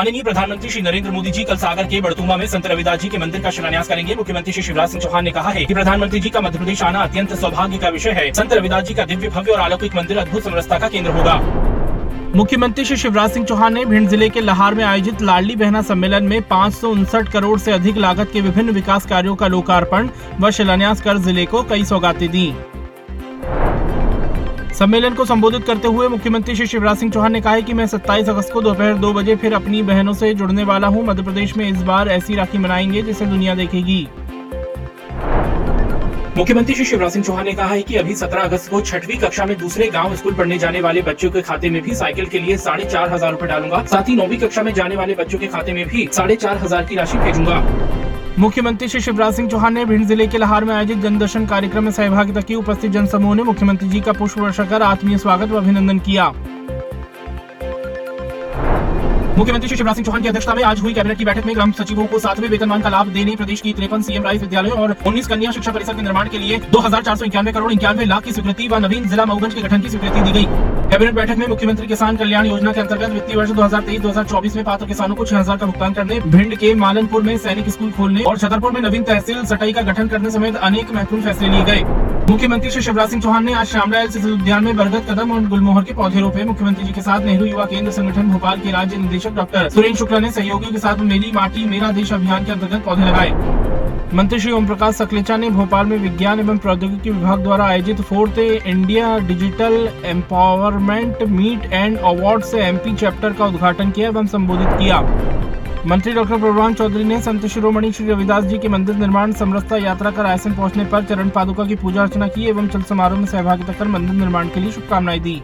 माननीय प्रधानमंत्री श्री नरेंद्र मोदी जी कल सागर के बड़तुमा में संत रविदास जी के मंदिर का शिलान्यास करेंगे। मुख्यमंत्री श्री शिवराज सिंह चौहान ने कहा है कि प्रधानमंत्री जी का मध्य प्रदेश आना अत्यंत सौभाग्य का विषय है। संत रविदास जी का दिव्य, भव्य और अलौकिक मंदिर अद्भुत समरसता का केंद्र होगा। मुख्यमंत्री श्री शिवराज सिंह चौहान ने भिंड ज़िले के लहार में आयोजित लाडली बहना सम्मेलन में पाँच करोड़ से अधिक लागत के विभिन्न विकास कार्यों का लोकार्पण व शिलान्यास कर ज़िले को कई सौगातें दी। सम्मेलन को संबोधित करते हुए मुख्यमंत्री श्री शिवराज सिंह चौहान ने कहा है कि मैं 27 अगस्त को दोपहर दो बजे फिर अपनी बहनों से जुड़ने वाला हूँ। मध्य प्रदेश में इस बार ऐसी राखी मनाएँगे जिसे दुनिया देखेगी। मुख्यमंत्री श्री शिवराज सिंह चौहान ने कहा है कि अभी 17 अगस्त को छठवीं कक्षा में दूसरे गाँव स्कूल पढ़ने जाने वाले बच्चों के खाते में भी साइकिल के लिए साढ़े चार हज़ार रूपए डालूँगा। साथ ही नौवीं कक्षा में जाने वाले बच्चों के खाते में भी साढ़े चार हज़ार की राशि भेजूँगा। मुख्यमंत्री श्री शिवराज सिंह चौहान ने भिंड ज़िले के लहार में आयोजित जनदर्शन कार्यक्रम में सहभागिता की उपस्थित जनसमूह ने मुख्यमंत्री जी का पुष्प वर्षा कर आत्मीय स्वागत व अभिनंदन किया। मुख्यमंत्री शिवराज सिंह चौहान की अध्यक्षता में आज हुई कैबिनेट की बैठक में ग्राम सचिवों को सातवें वेतनमान का लाभ देने प्रदेश की तिरपन सीएम राइस विद्यालयों और 19 कन्या शिक्षा परिसर के निर्माण के लिए दो हज़ार चार सौ इन करोड़ इक्यानवे लाख की स्वीकृति व नवीन जिला मऊगंज के गठन की स्वीकृति दी गई। कैबिनेट बैठक में मुख्यमंत्री किसान कल्याण योजना के अंतर्गत वित्तीय वर्ष 2023-2024 में पात्र किसानों को छह हज़ार का भुगतान करने, भिंड के मालनपुर में सैनिक स्कूल खोलने और छतरपुर में नवीन तहसील सटाई का गठन करने समेत अनेक महत्वपूर्ण फैसले लिए गए। मुख्यमंत्री श्री शिवराज सिंह चौहान ने आज श्यामला एल उद्यान में बरगद कदम और गुलमोहर के पौधे रोपे। मुख्यमंत्री जी के साथ नेहरू युवा केंद्र संगठन भोपाल के राज्य निदेशक डॉक्टर सुरेंद्र शुक्ला ने सहयोगियों के साथ मेरी माटी, मेरा देश अभियान के अंतर्गत पौधे लगाए। मंत्री श्री ओम प्रकाश सकलेचा ने भोपाल में विज्ञान एवं प्रौद्योगिकी विभाग द्वारा आयोजित fourth India digital empowerment meet and award से एमपी चैप्टर का उद्घाटन किया एवं संबोधित किया। मंत्री डॉक्टर प्रभुराम चौधरी ने संत शिरोमणि श्री रविदास जी के मंदिर निर्माण समरसता यात्रा कर रायसेन पहुँचने पर चरण पादुका की पूजा अर्चना की एवं चल समारोह में सहभागिता कर मंदिर निर्माण के लिए शुभकामनाएँ दी।